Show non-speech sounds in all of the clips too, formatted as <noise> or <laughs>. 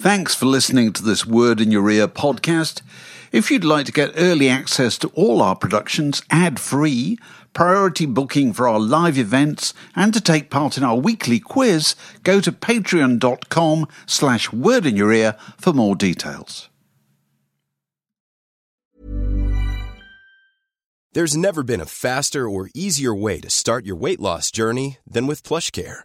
Thanks for listening to this Word in Your Ear podcast. If you'd like to get early access to all our productions ad free, priority booking for our live events, and to take part in our weekly quiz, go to patreon.com slash word in your ear for more details. There's never been a faster or easier way to start your weight loss journey than with PlushCare.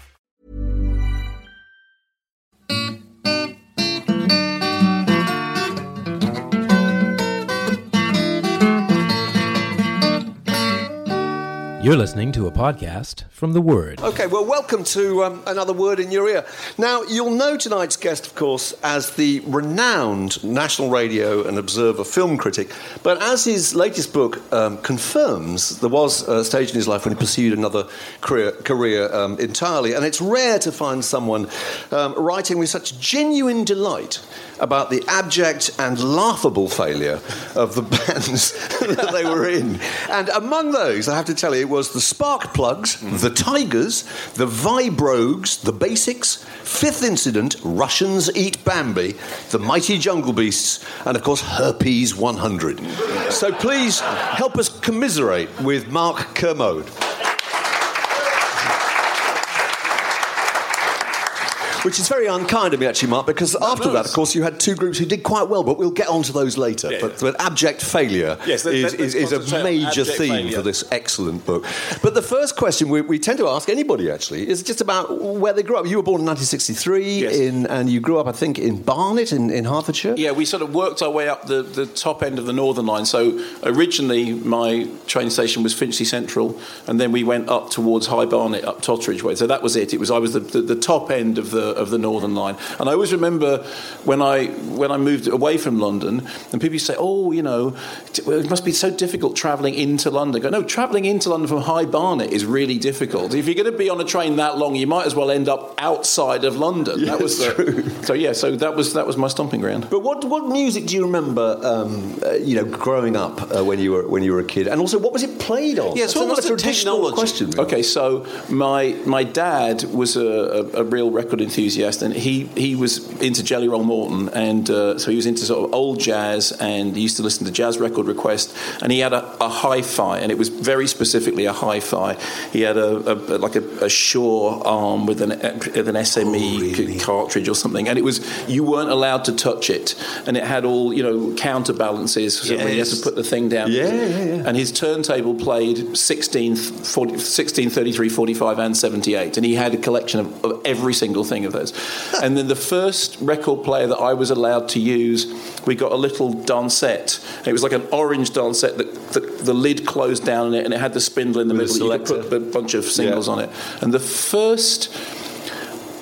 You're listening to a podcast from The Word. Okay, well, welcome to um, another word in your ear. Now, you'll know tonight's guest, of course, as the renowned National Radio and Observer film critic. But as his latest book um, confirms, there was a stage in his life when he pursued another career, career um, entirely. And it's rare to find someone um, writing with such genuine delight about the abject and laughable failure of the <laughs> bands that they were in. And among those, I have to tell you, it was the Spark Plugs, the Tigers, the Vibrogues, the Basics, Fifth Incident, Russians Eat Bambi, the Mighty Jungle Beasts, and of course, Herpes 100. So please help us commiserate with Mark Kermode. Which is very unkind of me, actually, Mark, because after that, of course, you had two groups who did quite well, but we'll get onto those later. Yeah, but, but abject failure Yes, let- is, is, a major theme failure. for this excellent book. But the first question we, we tend to ask anybody, actually, is just about where they grew up. You were born in 1963, Yes. in, and you grew up, I think, in Barnet, in, in Hertfordshire. Yeah, we sort of worked our way up the, the top end of the Northern Line. So originally, my train station was Finchley Central, and then we went up towards High Barnet, up Totteridge Way. So that was it. It was I was the, the, the top end of the of the Northern Line, and I always remember when I when I moved away from London, and people say, "Oh, you know, it must be so difficult travelling into London." I go, no, travelling into London from High Barnet is really difficult. If you're going to be on a train that long, you might as well end up outside of London. that was the, so yeah. So that was that was my stomping ground. But what, what music do you remember, um, uh, you know, growing up uh, when you were when you were a kid? And also, what was it played on? Yes, That's what was the technology? question. really. Okay, so my my dad was a, a, a real record enthusiast, and he, he was into Jelly Roll Morton, and uh, so he was into sort of old jazz, and he used to listen to Jazz Record Request, and he had a, a hi-fi, and it was very specifically a hi-fi. He had a, a like a, a Shure arm with an with an SME c- cartridge or something, and it was you weren't allowed to touch it, and it had all you know counterbalances, so when you had to put the thing down. Yeah, yeah, yeah. And his turntable played 16, 40, 16 33, 45, and 78. And he had a collection of, of every single thing of those. and then the first record player that I was allowed to use, we got a little dansette. It was like an orange dansette that the, the lid closed down on it and it had the spindle in the With middle. You could put a bunch of singles Yeah. on it. And the first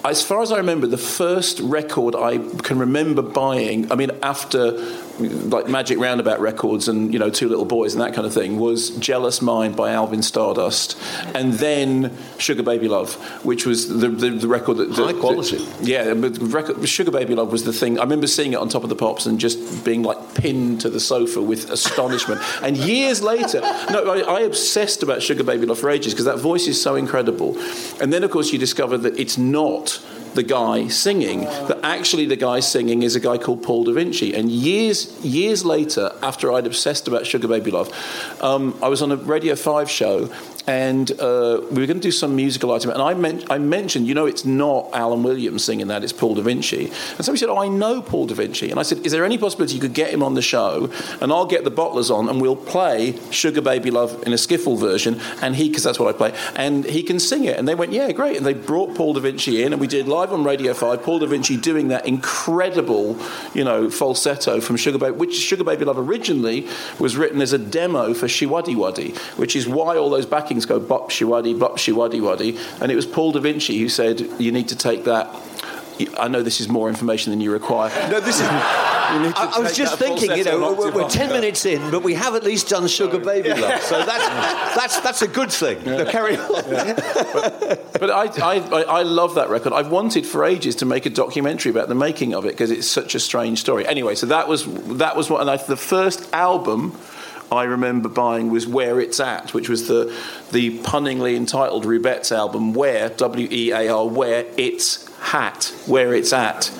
as far as I remember, the first record I can remember buying, I mean, after like Magic Roundabout records and, you know, Two Little Boys and that kind of thing, was Jealous Mind by Alvin Stardust. And then Sugar Baby Love, which was the, the, the record that. High that- quality. yeah, but the record, Sugar Baby Love was the thing. I remember seeing it on top of the pops and just being like pinned to the sofa with astonishment. <laughs> and years later, no, I, I obsessed about Sugar Baby Love for ages because that voice is so incredible. And then, of course, you discover that it's not the guy singing. That actually the guy singing is a guy called Paul Da Vinci. And years years later, after I'd obsessed about Sugar Baby Love, um, I was on a Radio Five show, and uh, we were going to do some musical item. And I, men- I mentioned, you know, it's not Alan Williams singing that; it's Paul Da Vinci. And somebody said, "Oh, I know Paul Da Vinci." And I said, "Is there any possibility you could get him on the show, and I'll get the bottlers on, and we'll play Sugar Baby Love in a skiffle version, and he, because that's what I play, and he can sing it." And they went, "Yeah, great." And they brought Paul Da Vinci in, and we did live on Radio Five. Paul Da Vinci doing that incredible, you know, falsetto from Sugar Baby, which Sugar Baby Love originally was written as a demo for Showaddywaddy, which is why all those backings go bop shiwaddy, bop shiwaddy waddy. And it was Paul Da Vinci who said, You need to take that. I know this is more information than you require. No, this is. <laughs> I, I was just thinking, you know, we're, we're, ten minutes in, but we have at least done Sugar Baby Love, so that's that's that's a good thing. No, carry on. but, but I, I, I love that record. I've wanted for ages to make a documentary about the making of it because it's such a strange story. Anyway, so that was that was what, and I, the first album. I remember buying was Where It's At, which was the the punningly entitled Rubettes album, Where W E A R, Where It's Hat, Where It's At.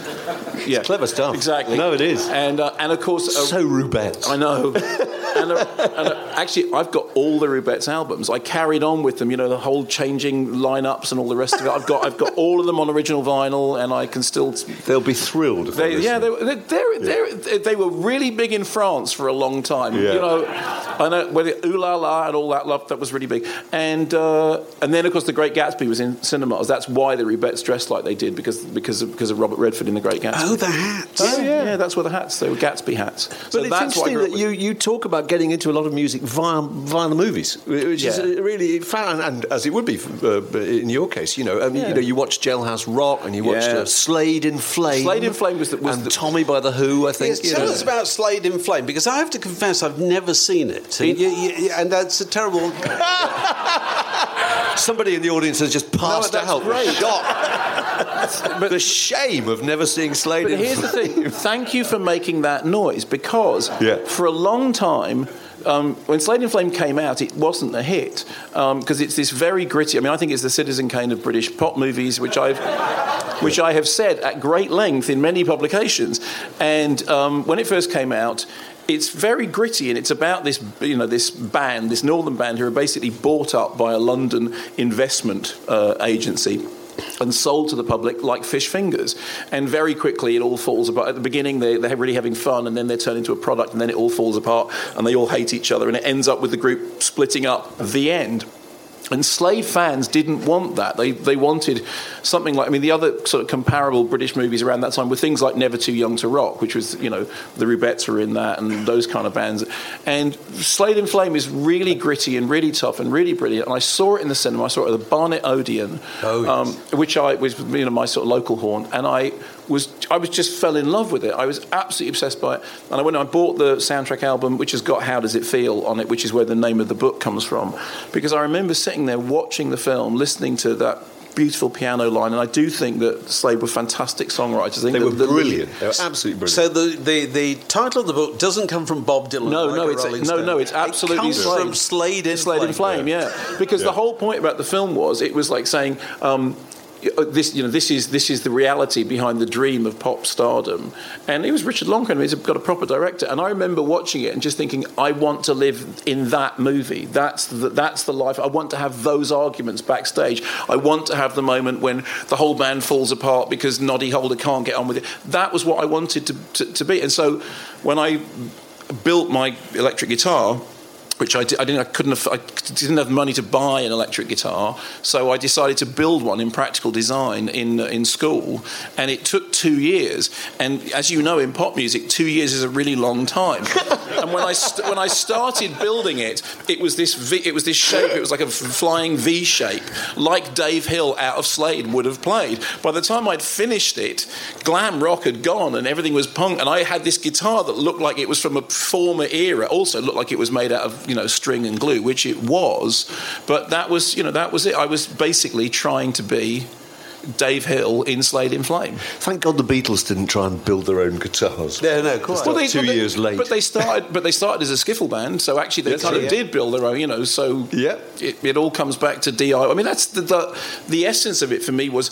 Yeah, it's clever stuff. Exactly. No, it is. And uh, and of course, uh, so Rubettes. I know. <laughs> and, uh, and uh, actually, I've got all the Rubettes albums. I carried on with them. You know, the whole changing lineups and all the rest of it. I've got I've got all of them on original vinyl, and I can still. They'll be thrilled. They, yeah, they, they're, they're, they're, they were really big in France for a long time. Yeah. You know, I know the Ooh La La and all that love that was really big. And uh, and then of course the Great Gatsby was in cinemas. That's why the Rubettes dressed like they did because because of, because of Robert Redford in the Great Gatsby. Oh, the hats. Oh, yeah. yeah, that's where the hats. They were Gatsby hats. But it's that's interesting that you, you talk about getting into a lot of music via, via the movies, which is Yeah. uh, really fun, and as it would be uh, in your case, you know, I mean, Yeah. you know, you watched Jailhouse Rock and you watched Yeah. uh, Slade in Flame. Slade in Flame was the- was and the- Tommy by the Who, I think. Yes, you tell know. us about Slade in Flame because I have to confess I've never seen it, and, you- you- and that's a terrible. <laughs> Somebody in the audience has just passed that's out. great. <laughs> But- the shame of never seeing Slade But here's the thing. Thank you for making that noise because Yeah. for a long time. Um, when Slade in Flame came out, it wasn't a hit because it's this very gritty. I mean, I think it's the Citizen Kane of British pop movies, which I've, which I have said at great length in many publications. And um, when it first came out, it's very gritty, and it's about this, you know, this band, this northern band, who are basically bought up by a London investment uh, agency and sold to the public like fish fingers. And very quickly it all falls apart. At the beginning, they, they're really having fun, and then they turn into a product, and then it all falls apart, and they all hate each other, and it ends up with the group splitting up. The end. And Slade fans didn't want that. They, they wanted something like, I mean, the other sort of comparable British movies around that time were things like Never Too Young to Rock, which was, you know, the Rubettes were in that and those kind of bands. And Slade in Flame is really gritty and really tough and really brilliant. And I saw it in the cinema. I saw it at the Barnet Odeon, Oh, yes. um, which I was, you know, my sort of local haunt. And I was, I was just fell in love with it. I was absolutely obsessed by it. And I went and I bought the soundtrack album, which has got How Does It Feel on it, which is where the name of the book comes from. Because I remember sitting there watching the film, listening to that beautiful piano line, and I do think that Slade were fantastic songwriters. I think They were the- brilliant. They were absolutely brilliant. So the, the, the title of the book doesn't come from Bob Dylan. No, like no, it's Rolling no, Stone. no, it's absolutely it comes Slade. from Slade in Slade in Flame, yeah. Because the whole point about the film was it was like saying. Um, Uh, this, you know, this is this is the reality behind the dream of pop stardom, and it was Richard Loncraine. He's got a proper director, and I remember watching it and just thinking, I want to live in that movie. That's the, that's the life. I want to have those arguments backstage. I want to have the moment when the whole band falls apart because Noddy Holder can't get on with it. That was what I wanted to, to, to be. And so when I built my electric guitar, which I, did, I didn't, I couldn't, aff- I didn't have money to buy an electric guitar, so I decided to build one in practical design in in school, and it took two years. And as you know, in pop music, two years is a really long time. <laughs> and when I st- when I started building it, it was this v- it was this shape. It was like a flying V shape, like Dave Hill out of Slade would have played. By the time I'd finished it, glam rock had gone and everything was punk, and I had this guitar that looked like it was from a former era. Also looked like it was made out of you know string and glue, which it was. But that was you know that was it. I was basically trying to be Dave Hill in Slade in Flame. Thank God the Beatles didn't try and build their own guitars. No, no, quite. Well, two they- years late. But they started. But they started as a skiffle band, so actually they That's kind of right. did build their own. You know, so Yeah. it, it all comes back to DIY. I mean, that's the, the the essence of it for me was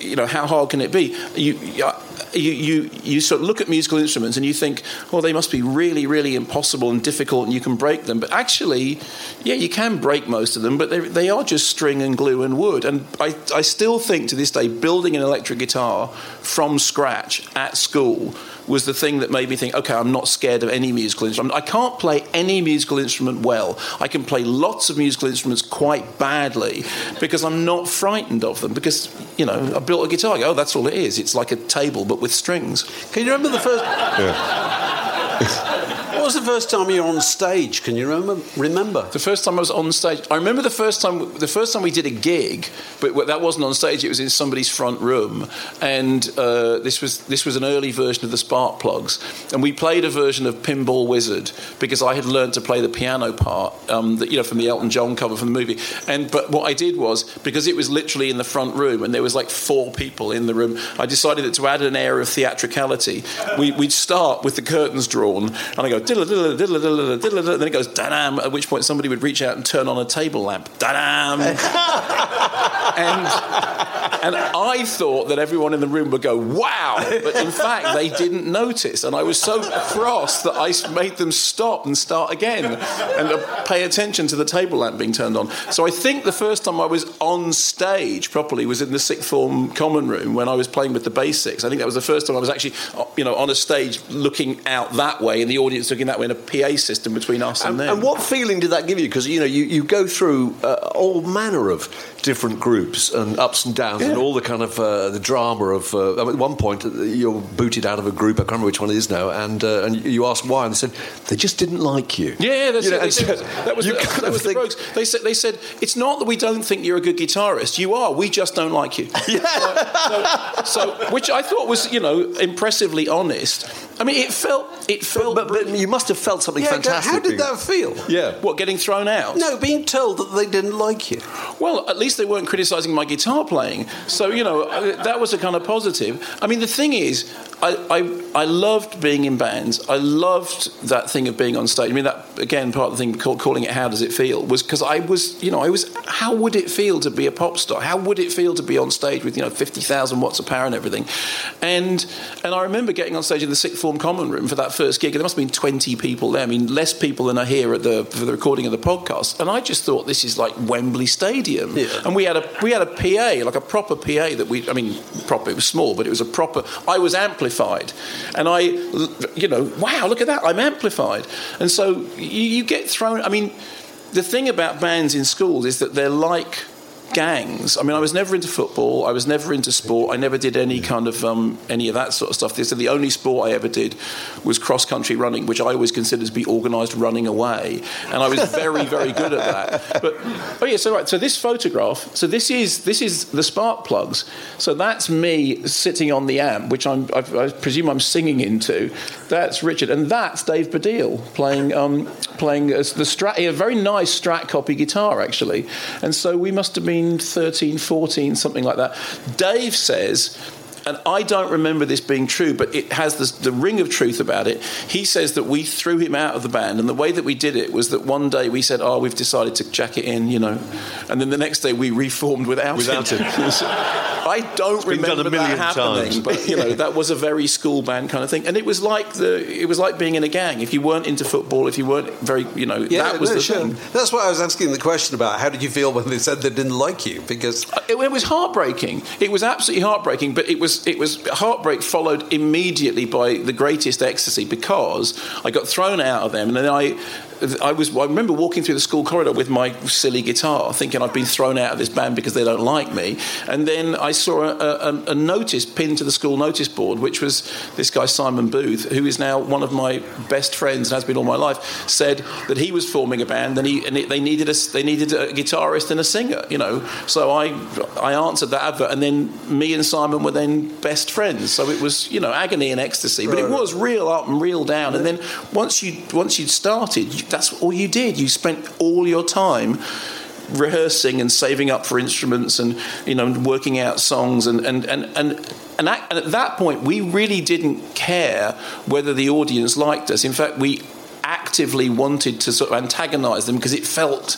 you know, how hard can it be? You, you, you, you sort of look at musical instruments and you think, well, they must be really, really impossible and difficult and you can break them. But actually, yeah, you can break most of them, but they, they are just string and glue and wood. And I, I still think to this day, building an electric guitar from scratch at school was the thing that made me think, okay, I'm not scared of any musical instrument. I can't play any musical instrument well. I can play lots of musical instruments quite badly because I'm not frightened of them. Because, you know, I built a guitar. oh, that's all it is. It's like a table, but with strings. Can you remember the first. Yeah. <laughs> Was the first time you were on stage? Can you remember? Remember the first time I was on stage. I remember the first time. The first time we did a gig, but that wasn't on stage. It was in somebody's front room, and uh, this was this was an early version of the Spark Plugs, and we played a version of Pinball Wizard because I had learned to play the piano part, um, that, you know, from the Elton John cover from the movie. And but what I did was because it was literally in the front room, and there was like four people in the room. I decided that to add an air of theatricality, we, would start with the curtains drawn, and I go then it goes da-dam, at which point somebody would reach out and turn on a table lamp. Da-dam! And, and I thought that everyone in the room would go, wow! But in fact, they didn't notice. And I was so cross that I made them stop and start again and pay attention to the table lamp being turned on. So I think the first time I was on stage properly was in the sixth form common room when I was playing with the basics. I think that was the first time I was actually, you know, on a stage looking out that way and the audience looking that way in a PA system between us and, and them. And what feeling did that give you? Because you know you, you go through uh, all manner of different groups and ups and downs yeah. and all the kind of uh, the drama of. Uh, at one point, uh, you're booted out of a group. I can't remember which one it is now, and uh, and you ask why, and they said they just didn't like you. Yeah, that's you know, it. <laughs> that was, the, that was think... the They said they said it's not that we don't think you're a good guitarist. You are. We just don't like you. <laughs> Yeah. so, so, which I thought was you know impressively honest. I mean, it felt it felt. But, but, but you must have felt something yeah, fantastic. How did that feel? Yeah. What getting thrown out? No, being told that they didn't like you. Well, at least they weren't criticising my guitar playing. So you know uh, that was a kind of positive. I mean, the thing is, I, I, I loved being in bands. I loved that thing of being on stage. I mean, that again, part of the thing called, calling it "How does it feel?" was because I was, you know, I was. How would it feel to be a pop star? How would it feel to be on stage with you know fifty thousand watts of power and everything? And and I remember getting on stage in the sixth form common room for that first gig. And there must have been twenty people there. I mean, less people than are here at the for the recording of the podcast. And I just thought this is like Wembley Stadium. Yeah. And we had a we had a PA, like a proper PA that we. I mean, proper. It was small, but it was a proper. I was amplified amplified. And I, you know, wow, look at that, I'm amplified. And so you, you get thrown, I mean, the thing about bands in schools is that they're like gangs. I mean, I was never into football. I was never into sport. I never did any kind of um, any of that sort of stuff. So the only sport I ever did was cross country running, which I always considered to be organised running away, and I was very very good at that. But oh yeah, so right. So this photograph. So this is this is the spark plugs. So that's me sitting on the amp, which I'm I, I presume I'm singing into. That's Richard, and that's Dave Baddiel playing um, playing the Strat, a very nice Strat copy guitar actually. And so we must have been 13, 14, something like that. Dave says and I don't remember this being true, but it has this, the ring of truth about it. He says that we threw him out of the band, and the way that we did it was that one day we said, "Oh, we've decided to jack it in," you know, and then the next day we reformed without, without him. <laughs> I don't it's remember that happening, times. but you know that was a very school band kind of thing, and it was like the it was like being in a gang. If you weren't into football, if you weren't very, you know, yeah, that was no, the sure. thing. That's why I was asking the question about how did you feel when they said they didn't like you because it, it was heartbreaking. It was absolutely heartbreaking, but it was it was heartbreak followed immediately by the greatest ecstasy because I got thrown out of them, and then I I was. I remember walking through the school corridor with my silly guitar, thinking I'd been thrown out of this band because they don't like me. And then I saw a, a, a, notice pinned to the school notice board, which was this guy Simon Booth, who is now one of my best friends and has been all my life. Said that he was forming a band, and, he, and they needed a they needed a guitarist and a singer. You know, so I I answered that advert, and then me and Simon were then best friends. So it was you know agony and ecstasy, but it was real up and real down. And then once you once you'd started that's all you did. You spent all your time rehearsing and saving up for instruments and you know working out songs and and and and and at, and at that point we really didn't care whether the audience liked us in fact we actively wanted to sort of antagonize them because it felt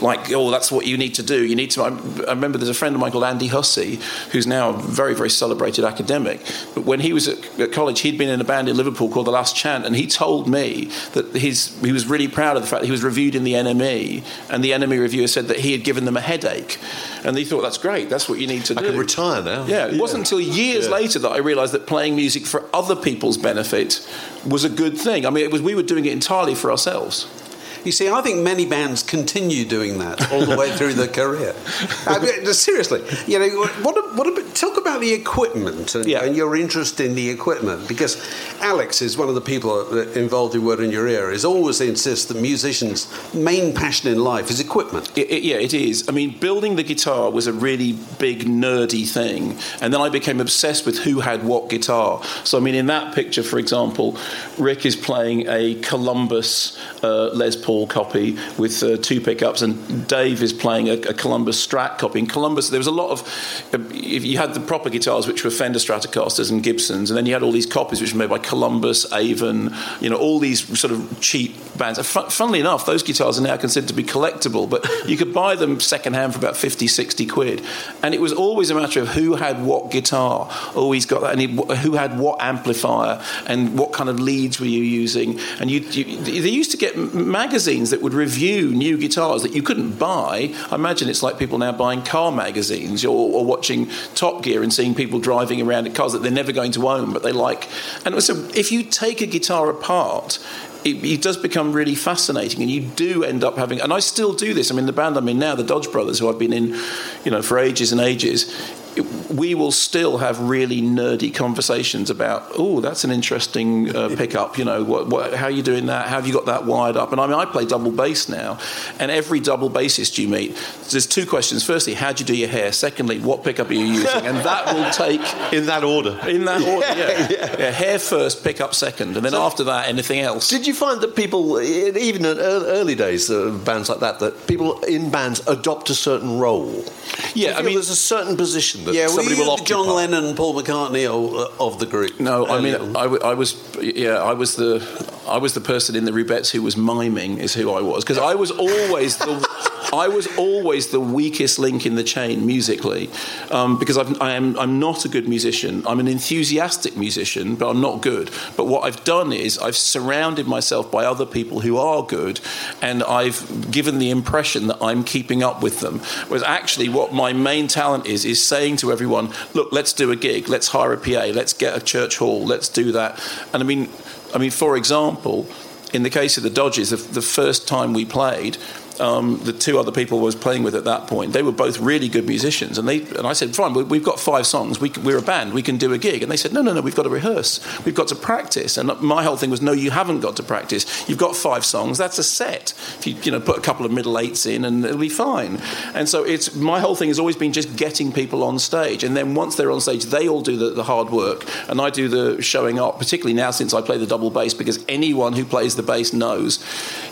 like, oh, that's what you need to do. You need to. I, I remember there's a friend of mine called Andy Hussey, who's now a very, very celebrated academic. But when he was at, at college, he'd been in a band in Liverpool called The Last Chant, and he told me that his, he was really proud of the fact that he was reviewed in the NME, and the NME reviewer said that he had given them a headache. And he thought, that's great, that's what you need to I do. could retire now. Yeah, it wasn't until years Yeah. later that I realised that playing music for other people's benefit was a good thing. I mean, it was we were doing it entirely for ourselves. You see, I think many bands continue doing that all the way through their career. <laughs> I mean, seriously, you know, what, what about, talk about the equipment and, Yeah. and your interest in the equipment because Alex is one of the people that- involved in Word in Your Ear. Is always insists that musicians' main passion in life is equipment. It, it- yeah, it is. I mean, building the guitar was a really big nerdy thing, and then I became obsessed with who had what guitar. So, I mean, in that picture, for example, Rick is playing a Columbus uh, Les Paul copy with uh, two pickups, and Dave is playing a, a Columbus Strat copy. In Columbus, there was a lot of. uh, If you had the proper guitars, which were Fender Stratocasters and Gibsons, and then you had all these copies which were made by Columbus, Avon, you know, all these sort of cheap bands. Fun, funnily enough, those guitars are now considered to be collectible, but <laughs> you could buy them secondhand for about 50, 60 quid. And it was always a matter of who had what guitar. He's got that. And he, who had what amplifier and what kind of leads were you using. And you, you, they used to get m- magazines that would review new guitars that you couldn't buy. I imagine it's like people now buying car magazines or, or watching Top Gear and seeing people driving around in cars that they're never going to own, but they like. And so if you take a guitar apart, it, it does become really fascinating, and you do end up having. And I still do this. I mean, the band I'm in now, the Dodge Brothers, who I've been in, you know, for ages and ages. We will still have really nerdy conversations about, oh, that's an interesting uh, <laughs> pickup. You know, what, what, how are you doing that? How have you got that wired up? And I mean, I play double bass now, and every double bassist you meet, there's two questions. Firstly, how do you do your hair? Secondly, what pickup are you using? And that will <laughs> take In that order. in that order. <laughs> Yeah, yeah. yeah. hair first, pickup second, and then after that, anything else. Did you find that people, even in early days, uh, bands like that, that people in bands adopt a certain role? Yeah, I mean- there's a certain position that Yeah, somebody will occupy. John Lennon, Paul McCartney of, uh, of the group? No, I mean, on? I, w- I was, yeah, I was the, I was the person in the Rubettes who was miming, is who I was, because I was always the, <laughs> I was always the weakest link in the chain musically, um, because I've, I am, I'm not a good musician. I'm an enthusiastic musician, but I'm not good. But what I've done is I've surrounded myself by other people who are good, and I've given the impression that I'm keeping up with them. Whereas actually, what my main talent is is saying to everyone, "Look, let's do a gig. Let's hire a PA. Let's get a church hall. Let's do that." And I mean, I mean, for example, in the case of the Dodgers, the, the first time we played. Um, the two other people I was playing with at that point, they were both really good musicians, and they and I said, "Fine, we- we've got five songs. We, we're a band. We can do a gig." And they said, "No, no, no. We've got to rehearse. We've got to practice." And my whole thing was, "No, you haven't got to practice. You've got five songs. That's a set. If you you know put a couple of middle eights in, and it'll be fine." And so it's my whole thing has always been just getting people on stage, and then once they're on stage, they all do the, the hard work, and I do the showing up. Particularly now since I play the double bass, because anyone who plays the bass knows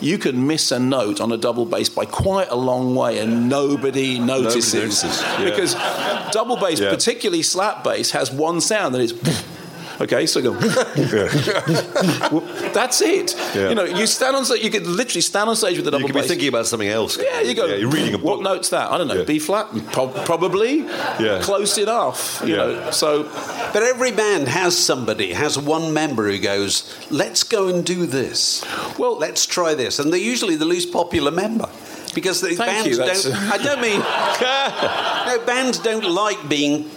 you can miss a note on a double bass by quite a long way, and nobody notices. notices, yeah. Because double bass, Yeah. particularly slap bass, has one sound that is. Okay, so go. <laughs> That's it. Yeah. You know, you stand on stage. You could literally stand on stage with a double You could be bass. thinking about something else. Yeah, you go. you're reading a book. What note's that? I don't know. Yeah. B flat, Pro- probably. Yeah. Close enough. You Yeah. know. So But every band has somebody, has one member who goes, let's go and do this. Well- let's try this. And they're usually the least popular member. Because the Thank bands you, don't. I don't mean. <laughs> no, bands don't like being.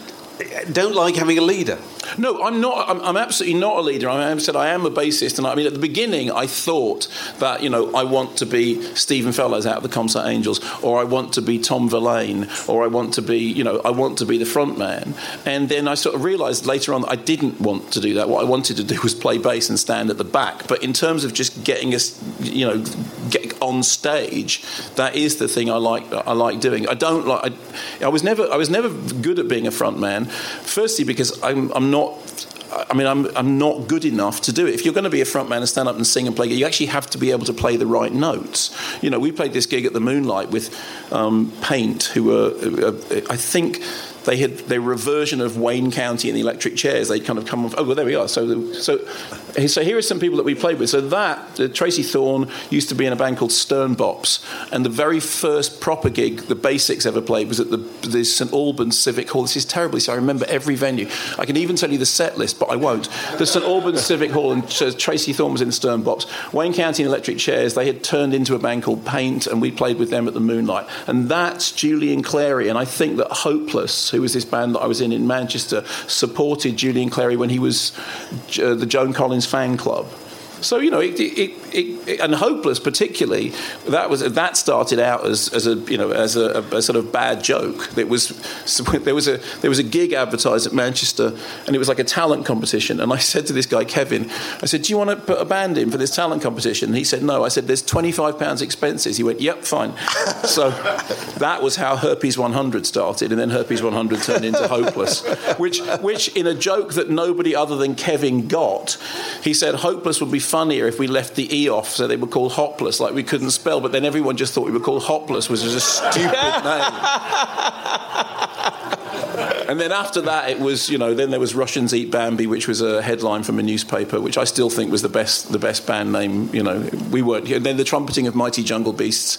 Don't like having a leader. No, I'm not. I'm, I'm absolutely not a leader. I am said I am a bassist, and I mean at the beginning I thought that you know I want to be Stephen Fellows out of the Comsat Angels, or I want to be Tom Verlaine, or I want to be you know I want to be the front man. And then I sort of realised later on that I didn't want to do that. What I wanted to do was play bass and stand at the back. But in terms of just getting us, you know, get on stage, that is the thing I like. I like doing. I don't like. I, I was never. I was never good at being a front man. Firstly, because I'm. I'm not. I mean, I'm, I'm not good enough to do it. If you're going to be a front man and stand up and sing and play, you actually have to be able to play the right notes. You know, we played this gig at the Moonlight with um, Paint, who were, uh, I think, they had they were a version of Wayne County and the Electric Chairs. They'd kind of come off. Oh, well, there we are. So, so, so here are some people that we played with. So that uh, Tracey Thorn used to be in a band called Stern Bops, and the very first proper gig the Basics ever played was at the, the St Albans Civic Hall. This is terribly so. I remember every venue. I can even tell you the set list, but I won't. The St Albans Civic Hall, and Tracey Thorn was in Stern Bops. Wayne County and Electric Chairs. They had turned into a band called Paint, and we played with them at the Moonlight. And that's Julian Clary. And I think that Hopeless, who was this band that I was in in Manchester, supported Julian Clary when he was uh, the Joan Collins fan club. So you know, it, it, it, and hopeless particularly. That was that started out as, as a you know as a, a, sort of bad joke. It was <laughs> there was a there was a gig advertised at Manchester, and it was like a talent competition. And I said to this guy Kevin, I said, "Do you want to put a band in for this talent competition?" And he said, "No." I said, "There's 25 pounds expenses." He went, "Yep, fine." <laughs> so that was how Herpes 100 started, and then Herpes 100 turned into Hopeless, which which in a joke that nobody other than Kevin got, he said Hopeless would be funnier if we left the E off, so they were called Hopless, like we couldn't spell, but then everyone just thought we were called Hopless, which was a stupid <laughs> name. and then after that, it was you know then there was Russians Eat Bambi, which was a headline from a newspaper, which I still think was the best the best band name. You know, we weren't. And then the trumpeting of Mighty Jungle Beasts,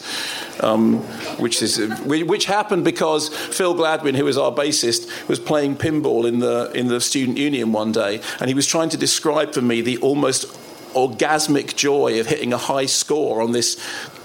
um, which is which happened because Phil Gladwin, who was our bassist, was playing pinball in the in the student union one day, and he was trying to describe for me the almost orgasmic joy of hitting a high score on this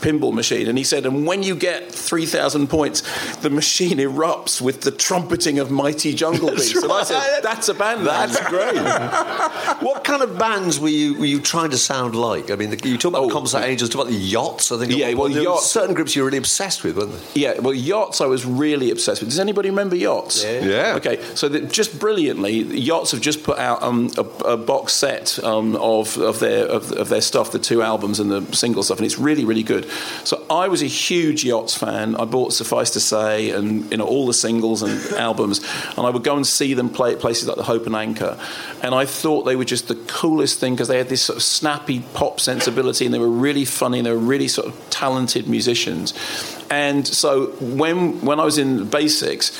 pinball machine. And he said, and when you get 3,000 points, the machine erupts with the trumpeting of mighty jungle beats. Right. And I said, that's a band. That's great. <laughs> what kind of bands were you were you trying to sound like? I mean, the, you talk about oh, Comsat Angels, talk about the yachts. I think. Yeah, well, yachts. Certain groups you were really obsessed with, weren't they? Yeah, well, yachts I was really obsessed with. Does anybody remember yachts? Yeah. yeah. Okay, so the, just brilliantly, yachts have just put out um, a, a, box set um, of of their of, of their stuff, the two albums and the single stuff, and it's really really good. So I was a huge Yachts fan. I bought Suffice to Say and you know all the singles and <laughs> albums, and I would go and see them play at places like the Hope and Anchor, and I thought they were just the coolest thing because they had this sort of snappy pop sensibility and they were really funny and they were really sort of talented musicians. And so when when I was in Basics,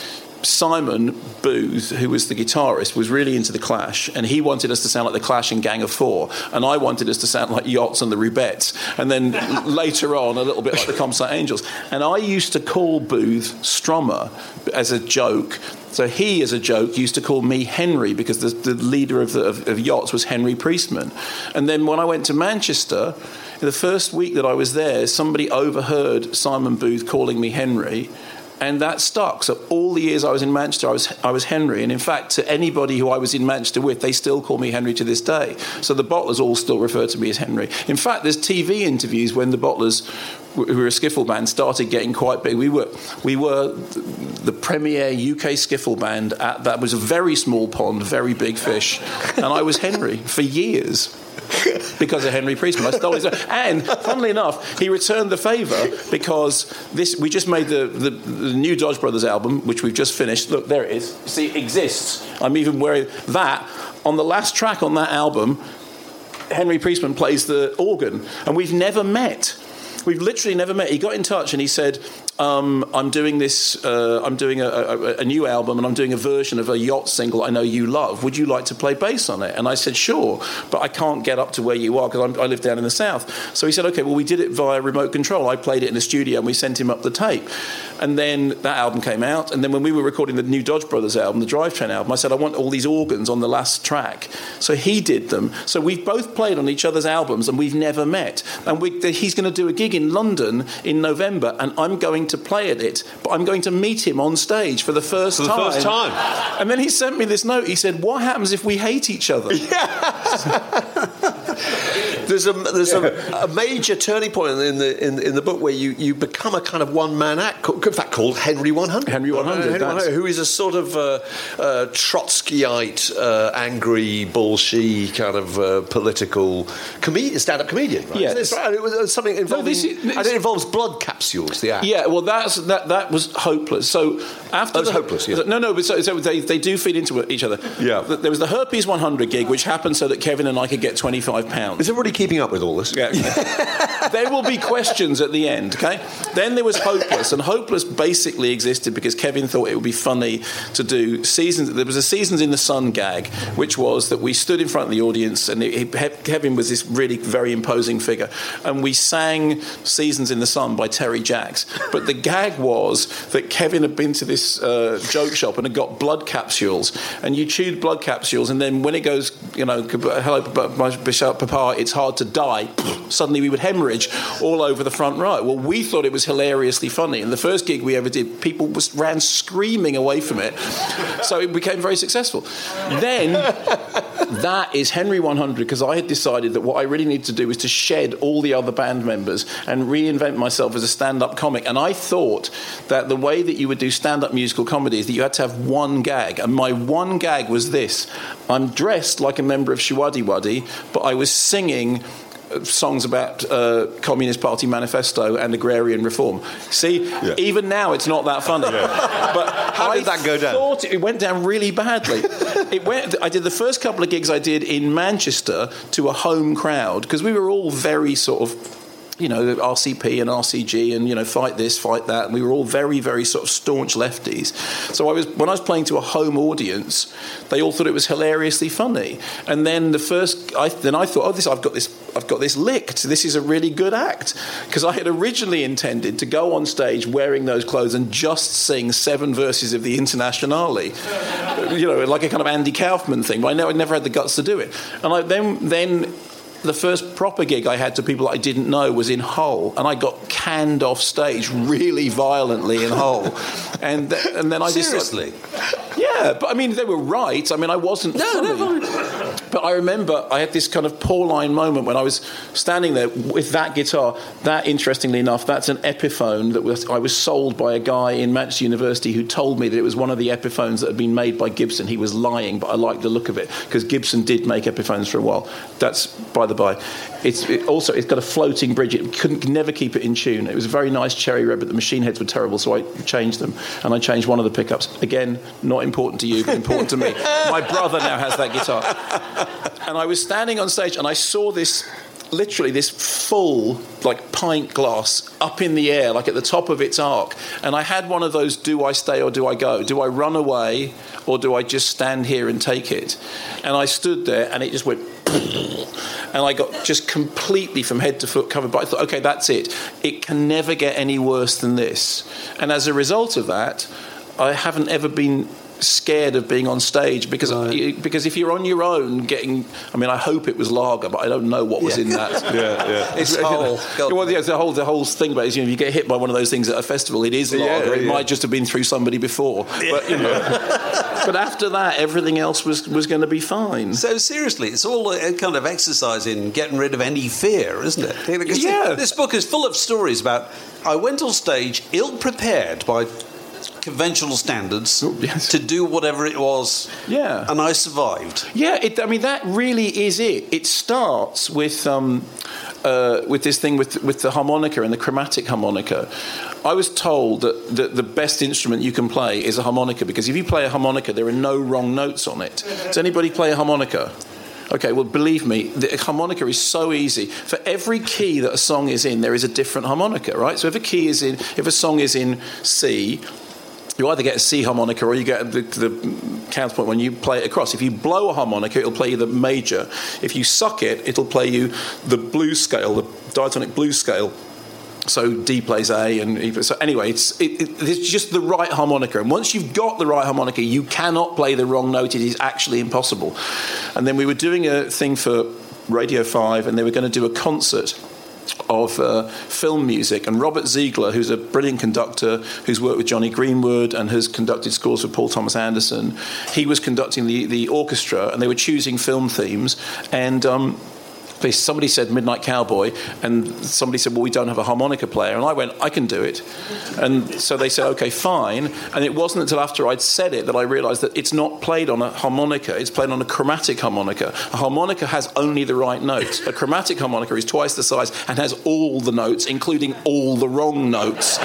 Simon Booth, who was the guitarist, was really into the Clash, and he wanted us to sound like the Clash and Gang of Four, and I wanted us to sound like Yachts and the Rubettes, and then <laughs> later on a little bit like the Comsat Angels. And I used to call Booth Strummer as a joke. So he, as a joke, used to call me Henry because the, the leader of, the, of, of Yachts was Henry Priestman. And then when I went to Manchester, the first week that I was there, somebody overheard Simon Booth calling me Henry and that stuck. So all the years I was in Manchester, I was I was Henry, and in fact, to anybody who I was in Manchester with, they still call me Henry to this day. So the Bottlers all still refer to me as Henry. In fact, there's TV interviews when the Bottlers, who were a skiffle band, started getting quite big. We were we were the premier UK skiffle band at that was a very small pond, very big fish, and I was Henry for years because of Henry Priestman. I stole his. And funnily enough, he returned the favour because this. We just made the, the, the new Dodge Brothers album, which we've just finished. Look, there it is. See, it exists. I'm even wearing that on the last track on that album. Henry Priestman plays the organ, and we've never met. We've literally never met. He got in touch and he said, um, I'm doing this, uh, I'm doing a, a, a, new album and I'm doing a version of a yacht single I know you love. Would you like to play bass on it? And I said, sure, but I can't get up to where you are because I live down in the south. So he said, okay, well, we did it via remote control. I played it in the studio and we sent him up the tape. And then that album came out. And then when we were recording the new Dodge Brothers album, the Drivetrain album, I said, I want all these organs on the last track. So he did them. So we've both played on each other's albums and we've never met. And we, he's going to do a gig in London in November and I'm going going to play at it, but I'm going to meet him on stage for the first for the time. first time. And then he sent me this note. He said, "What happens if we hate each other?" <laughs> Yeah. there's a there's a, a, major turning point in the in, in the book where you, you become a kind of one man act. In fact, called Henry 100. Henry 100. Henry 100 who is a sort of uh, uh, Trotskyite, uh, angry, bullshit kind of uh, political comedian, stand-up comedian. Right? Yeah, right? it was uh, something involving. No, is, and it involves blood capsules. The act. Yeah, well, that's that that was hopeless. So after that was the, hopeless. Yeah. No, no, but so, so they, they do feed into each other. Yeah. There was the Herpes 100 gig, which happened so that Kevin and I could get 25 pounds. Is everybody keeping up with all this. Yeah, okay. <laughs> there will be questions at the end, okay? Then there was Hopeless, and Hopeless basically existed because Kevin thought it would be funny to do seasons. There was a Seasons in the Sun gag, which was that we stood in front of the audience, and it, it, Kevin was this really very imposing figure, and we sang Seasons in the Sun by Terry Jacks. But the gag was that Kevin had been to this uh, joke shop and had got blood capsules, and you chewed blood capsules, and then when it goes, you know, hello, papa, it's hard to die. <sniffs> Suddenly we would hemorrhage all over the front row. Well, we thought it was hilariously funny, and the first gig we ever did, people was, ran screaming away from it. <laughs> So it became very successful. Then <laughs> that is Henry 100 because I had decided that what I really needed to do was to shed all the other band members and reinvent myself as a stand-up comic. And I thought that the way that you would do stand-up musical comedy is that you had to have one gag, and my one gag was this: I'm dressed like a member of Showaddywaddy, but I was singing songs about uh, Communist Party manifesto and agrarian reform. See, yeah. even now it's not that funny. Yeah. <laughs> But how I did that go down? Thought it went down really badly. it went. I did the first couple of gigs I did in Manchester to a home crowd because we were all very sort of you know, RCP and RCG and, you know, fight this, fight that. And we were all very, very sort of staunch lefties. So I was, when I was playing to a home audience, they all thought it was hilariously funny. And then the first, I, then I thought, oh, this, I've got this, I've got this licked. This is a really good act. Because I had originally intended to go on stage wearing those clothes and just sing seven verses of the Internationale. you know, like a kind of Andy Kaufman thing. But I, know, I never had the guts to do it. And I then, then the first proper gig I had to people I didn't know was in Hull, and I got canned off stage really violently in Hull. and th- and then I seriously, just, yeah, but I mean they were right. I mean I wasn't no, funny. No, but I remember I had this kind of Pauline moment when I was standing there with that guitar. That interestingly enough, that's an Epiphone that was I was sold by a guy in Manchester University who told me that it was one of the Epiphones that had been made by Gibson. He was lying, but I liked the look of it because Gibson did make Epiphones for a while. That's by the the by. It's it also it's got a floating bridge. It couldn't never keep it in tune. It was a very nice cherry red, but the machine heads were terrible, so I changed them and I changed one of the pickups. Again, not important to you, but important to me. <laughs> My brother now has that guitar, and I was standing on stage and I saw this literally this full like pint glass up in the air like at the top of its arc and i had one of those do i stay or do i go do i run away or do i just stand here and take it and i stood there and it just went <laughs> and I got just completely from head to foot covered. But I thought, okay, that's it. It can never get any worse than this. And as a result of that, I haven't ever been scared of being on stage because right. because if you're on your own getting I mean I hope it was lager but I don't know what was yeah. in that. <laughs> Yeah yeah. <laughs> It's <laughs> oh, whole well yeah, the whole the whole thing about it is you know if you get hit by one of those things at a festival it is lager. Yeah, it might just have been through somebody before. But you know but after that everything else was was going to be fine. So seriously it's all a kind of exercise in getting rid of any fear isn't it? Because yeah this book is full of stories about I went on stage ill prepared by conventional standards oh, yes. to do whatever it was. Yeah. And I survived. Yeah, it, I mean, that really is it. It starts with. Um, uh, with this thing with with the harmonica and the chromatic harmonica, I was told that, that the best instrument you can play is a harmonica because if you play a harmonica, there are no wrong notes on it. Does anybody play a harmonica? Okay, well, believe me, the harmonica is so easy. For every key that a song is in, there is a different harmonica, right? So if a key is in, if a song is in C, you either get a C harmonica or you get the, the counterpoint when you play it across. If you blow a harmonica, it'll play you the major. If you suck it, it'll play you the blues scale, the diatonic blues scale. So D plays A, and so anyway, it's it, it, it's just the right harmonica. And once you've got the right harmonica, you cannot play the wrong note. It is actually impossible. And then we were doing a thing for Radio Five, and they were going to do a concert of uh, film music. And Robert Ziegler, who's a brilliant conductor who's worked with Jonny Greenwood and has conducted scores for Paul Thomas Anderson, he was conducting the, the orchestra and they were choosing film themes. And um, somebody said Midnight Cowboy, and somebody said, Well, we don't have a harmonica player. And I went, I can do it. And so they said, Okay, fine. And it wasn't until after I'd said it that I realized that it's not played on a harmonica, it's played on a chromatic harmonica. A harmonica has only the right notes. A chromatic harmonica is twice the size and has all the notes, including all the wrong notes.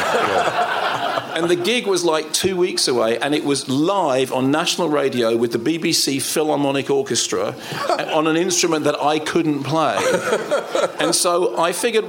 And the gig was like two weeks away, and it was live on national radio with the BBC Philharmonic Orchestra <laughs> on an instrument that I couldn't play. and so I figured,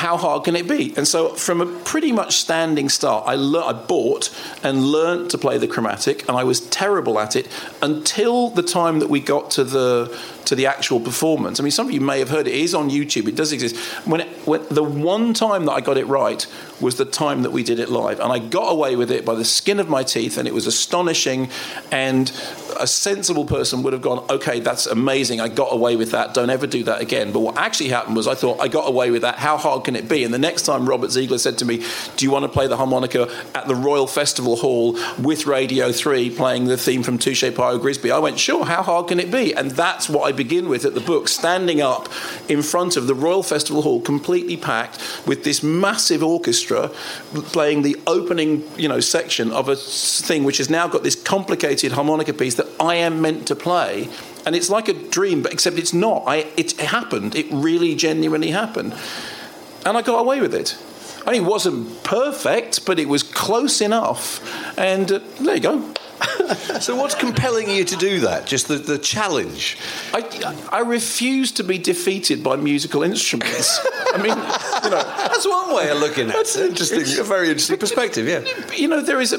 how hard can it be? And so, from a pretty much standing start, I, le- I bought and learnt to play the chromatic, and I was terrible at it until the time that we got to the to the actual performance. I mean, some of you may have heard it, it is on YouTube. It does exist. When, it, when the one time that I got it right was the time that we did it live, and I got away with it by the skin of my teeth, and it was astonishing. And a sensible person would have gone, "Okay, that's amazing. I got away with that. Don't ever do that again." But what actually happened was, I thought, "I got away with that. How hard can it be?" And the next time Robert Ziegler said to me, "Do you want to play the harmonica at the Royal Festival Hall with Radio Three playing the theme from Touchez Pas au Grisbi?" I went, "Sure. How hard can it be?" And that's what I begin with at the book, standing up in front of the Royal Festival Hall, completely packed, with this massive orchestra playing the opening, you know, section of a thing which has now got this complicated harmonica piece that I am meant to play. And it's like a dream, but except it's not. I, it happened. It really genuinely happened. And I got away with it. I mean, it wasn't perfect, but it was close enough. And uh, there you go. <laughs> so what's compelling you to do that? Just the, the challenge? I, I refuse to be defeated by musical instruments. I mean, you know, <laughs> that's one way of looking at it. That's interesting, a very interesting perspective. Yeah. You know, there is a,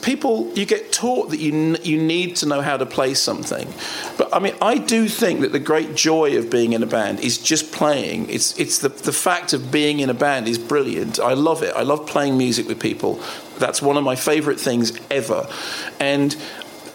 people. You get taught that you you need to know how to play something, but I mean, I do think that the great joy of being in a band is just playing. It's it's the the fact of being in a band is brilliant. I love it. I love playing music with people. That's one of my favourite things ever, and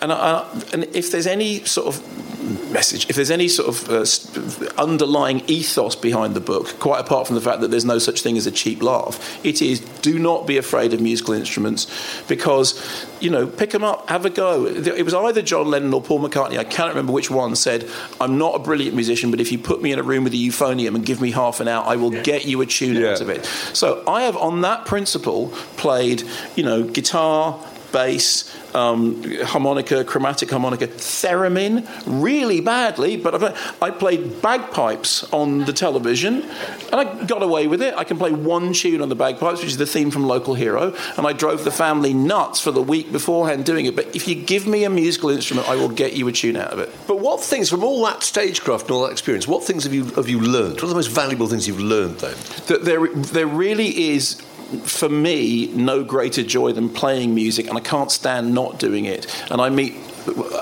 and, I, and if there's any sort of message, if there's any sort of uh, underlying ethos behind the book, quite apart from the fact that there's no such thing as a cheap laugh, it is do not be afraid of musical instruments because, you know, pick them up, have a go. It was either John Lennon or Paul McCartney, I can't remember which one, said, I'm not a brilliant musician, but if you put me in a room with a euphonium and give me half an hour, I will get you a tune yeah. out of it. So I have, on that principle, played, you know, guitar, bass, um, harmonica, chromatic harmonica, theremin, really badly, but I played bagpipes on the television and I got away with it. I can play one tune on the bagpipes, which is the theme from Local Hero, and I drove the family nuts for the week beforehand doing it. But if you give me a musical instrument, I will get you a tune out of it. But what things, from all that stagecraft and all that experience, what things have you, have you learned? What are the most valuable things you've learned then? That there, there really is for me, no greater joy than playing music, and I can't stand not doing it. And I meet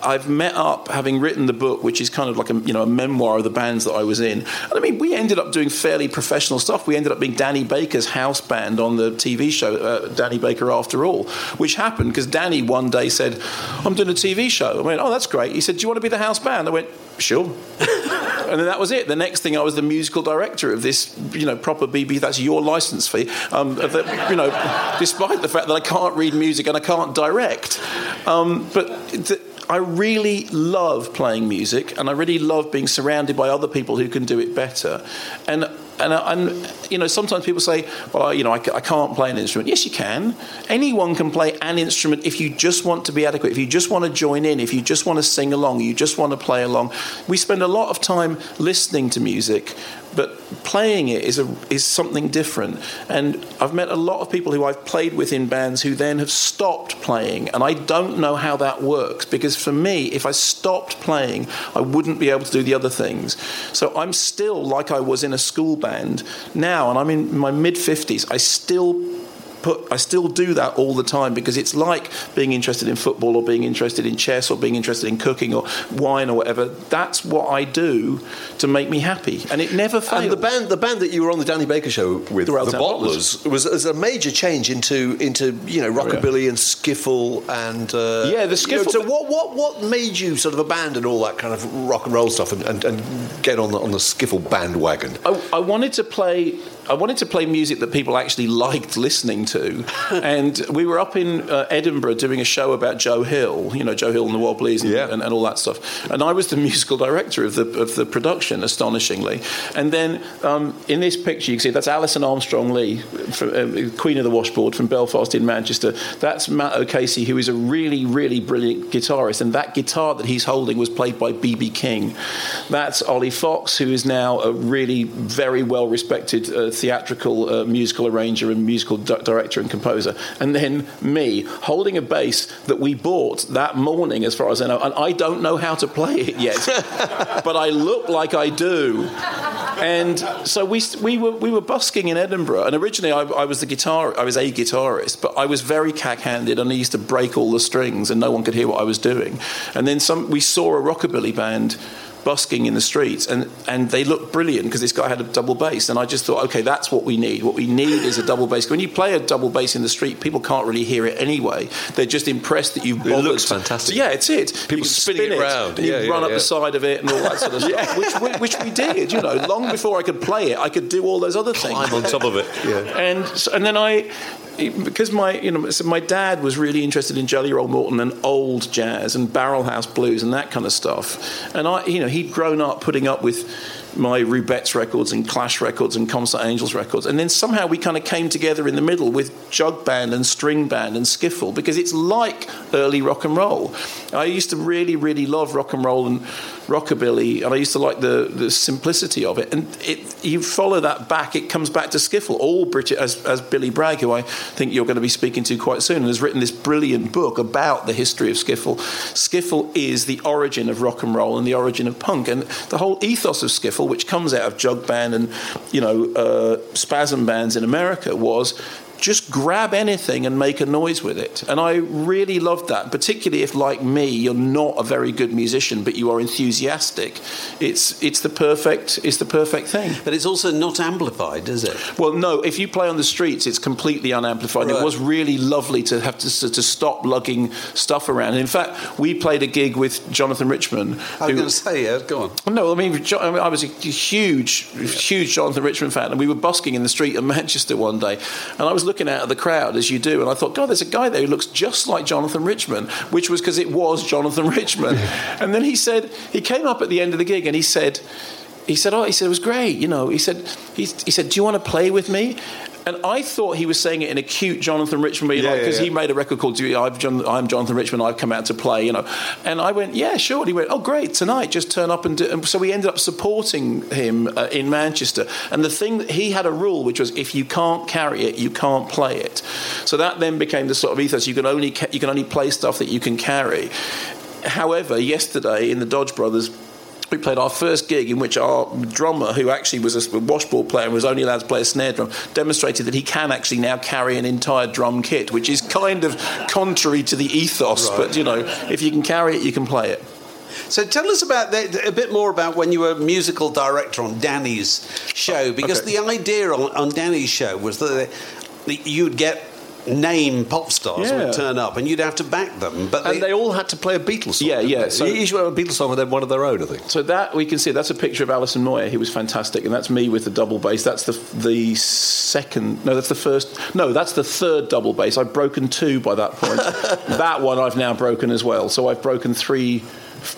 I've met up having written the book, which is kind of like a you know a memoir of the bands that I was in. And I mean, we ended up doing fairly professional stuff. We ended up being Danny Baker's house band on the TV show uh, Danny Baker After All, which happened because Danny one day said, "I'm doing a TV show." I went, "Oh, that's great." He said, "Do you want to be the house band?" I went, "Sure." <laughs> and then that was it. The next thing, I was the musical director of this, you know, proper BB. That's your license fee. Um, the, you know, despite the fact that I can't read music and I can't direct, um, but. I really love playing music, and I really love being surrounded by other people who can do it better. And and, uh, and you know, sometimes people say, "Well, you know, I, I, can't play an instrument." Yes, you can. Anyone can play an instrument if you just want to be adequate. If you just want to join in. If you just want to sing along. You just want to play along. We spend a lot of time listening to music, but playing it is a, is something different. And I've met a lot of people who I've played with in bands who then have stopped playing, and I don't know how that works because for me, if I stopped playing, I wouldn't be able to do the other things. So I'm still like I was in a school band now, and I'm in my mid 50s. I still put I still do that all the time because it's like being interested in football or being interested in chess or being interested in cooking or wine or whatever. That's what I do to make me happy, and it never fails. And the band, the band that you were on the Danny Baker show with, the, the Bottlers, was, was a major change into into you know rockabilly oh, yeah. and skiffle and uh, yeah, the skiffle. You know, so what what what made you sort of abandon all that kind of rock and roll stuff and, and, and get on the on the skiffle bandwagon? I, I wanted to play I wanted to play music that people actually liked listening to. <laughs> and we were up in uh, Edinburgh doing a show about Joe Hill, you know, Joe Hill and the Wobblies and, yeah. and, and, all that stuff. And I was the <laughs> musical director of the, of the production, astonishingly. And then um, in this picture, you can see that's Alison Armstrong Lee, from, uh, Queen of the Washboard from Belfast in Manchester. That's Matt O'Casey, who is a really, really brilliant guitarist. And that guitar that he's holding was played by B.B. King. That's Ollie Fox, who is now a really very well respected uh, theatrical uh, musical arranger and musical di- director and composer, and then me holding a bass that we bought that morning, as far as I know, and I don't know how to play it yet, <laughs> but I look like I do. And so we, we, were, we were busking in Edinburgh, and originally I, I was the guitar, I was a guitarist, but I was very cack-handed, and I used to break all the strings, and no one could hear what I was doing. And then some, we saw a rockabilly band busking in the streets, and, and they looked brilliant because this guy had a double bass. And I just thought, okay, that's what we need. What we need is a double bass. When you play a double bass in the street, people can't really hear it anyway. They're just impressed that you've It bothered. looks fantastic. Yeah, it's it. People spinning spin it round. and you Yeah, yeah, run up yeah. the side of it and all that sort of <laughs> stuff, which, we, which we did. You know, long before I could play it, I could do all those other things. Climb on top of it. Yeah. <laughs> And so- and then I, because my you know so my dad was really interested in Jelly Roll Morton and old jazz and barrel house blues and that kind of stuff. And I you know he'd grown up putting up with my Rubettes records and Clash records and Comsat Angels records. And then somehow we kind of came together in the middle with jug band and string band and skiffle because it's like early rock and roll. I used to really, really love rock and roll and rockabilly, and I used to like the, the simplicity of it. And it, you follow that back, it comes back to skiffle. All British, as, as Billy Bragg, who I think you're going to be speaking to quite soon, has written this brilliant book about the history of skiffle. Skiffle is the origin of rock and roll and the origin of punk, and the whole ethos of skiffle, which comes out of jug band and you know uh, spasm bands in America, was just grab anything and make a noise with it. And I really loved that, particularly if, like me, you're not a very good musician, but you are enthusiastic. It's it's the perfect it's the perfect thing. But it's also not amplified, is it? Well, no. If you play on the streets, it's completely unamplified. It was really lovely to have to, to stop lugging stuff around. And in fact, we played a gig with Jonathan Richman. I was going to say, yeah, go on. no, I mean, I was a huge, huge Jonathan Richman fan, and we were busking in the street in Manchester one day, and I was looking out at the crowd as you do, and I thought, God, there's a guy there who looks just like Jonathan Richman, which was because it was Jonathan <laughs> Richman. and then he said, he came up at the end of the gig, and he said, he said, oh, he said it was great, you know. He said, he, he said, do you want to play with me? And I thought he was saying it in a cute Jonathan Richman way, Yeah, like yeah, because yeah. he made a record called I've John, I'm Jonathan Richman, I've come out to play, you know. And I went, yeah, sure. And he went, oh, great, tonight, just turn up and do. And so we ended up supporting him uh, in Manchester. And the thing that he had a rule, which was if you can't carry it, you can't play it. So that then became the sort of ethos. You can only ca- you can only play stuff that you can carry. However, yesterday in the Dodge Brothers we played our first gig in which our drummer, who actually was a washboard player and was only allowed to play a snare drum, demonstrated that he can actually now carry an entire drum kit, which is kind of contrary to the ethos. But you know, if you can carry it, you can play it. So tell us about the, a bit more about when you were musical director on Danny's show, because Okay. the idea on, on Danny's show was that you'd get name pop stars Yeah. would turn up and you'd have to back them, but And they all had to play a Beatles song. Yeah, yeah, so- you usually have a Beatles song and then one of their own, I think. So that we can see that's a picture of Alison Moyet. He was fantastic, and that's me with the double bass. That's the the second. No, that's the first. No, that's the third double bass. I've broken two by that point. <laughs> that one I've now broken as well. So I've broken three.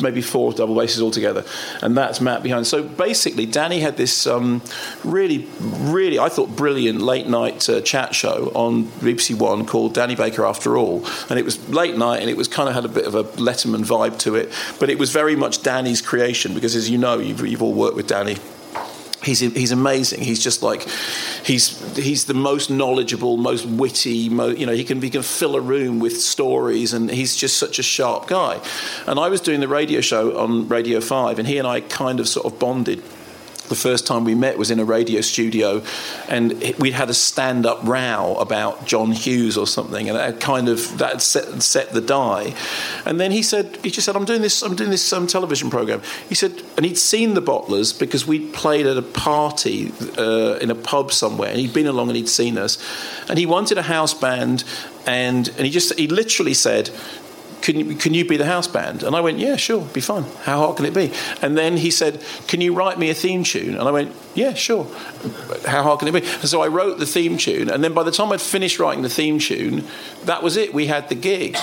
Maybe four double basses altogether, and that's Matt behind. So basically, Danny had this um, really, really, I thought, brilliant late night uh, chat show on BBC One called Danny Baker After All, and it was late night, and it was kind of had a bit of a Letterman vibe to it, but it was very much Danny's creation because, as you know, you've, you've all worked with Danny. He's, he's amazing. He's just like he's he's the most knowledgeable, most witty. Mo, you know, he can he can fill a room with stories, and he's just such a sharp guy. And I was doing the radio show on Radio Five, and he and I kind of sort of bonded the first time we met was in a radio studio, and we'd had a stand-up row about John Hughes or something, and that kind of that set, set the die. And then he said, he just said, "I'm doing this. I'm doing this um, television program." He said, and he'd seen the Bottlers because we'd played at a party uh, in a pub somewhere, and he'd been along and he'd seen us, and he wanted a house band, and and he just he literally said can you, can you be the house band? And I went, yeah, sure, be fine. How hard can it be? And then he said, can you write me a theme tune? And I went, yeah, sure. How hard can it be? And so I wrote the theme tune, and then by the time I'd finished writing the theme tune, that was it. We had the gig.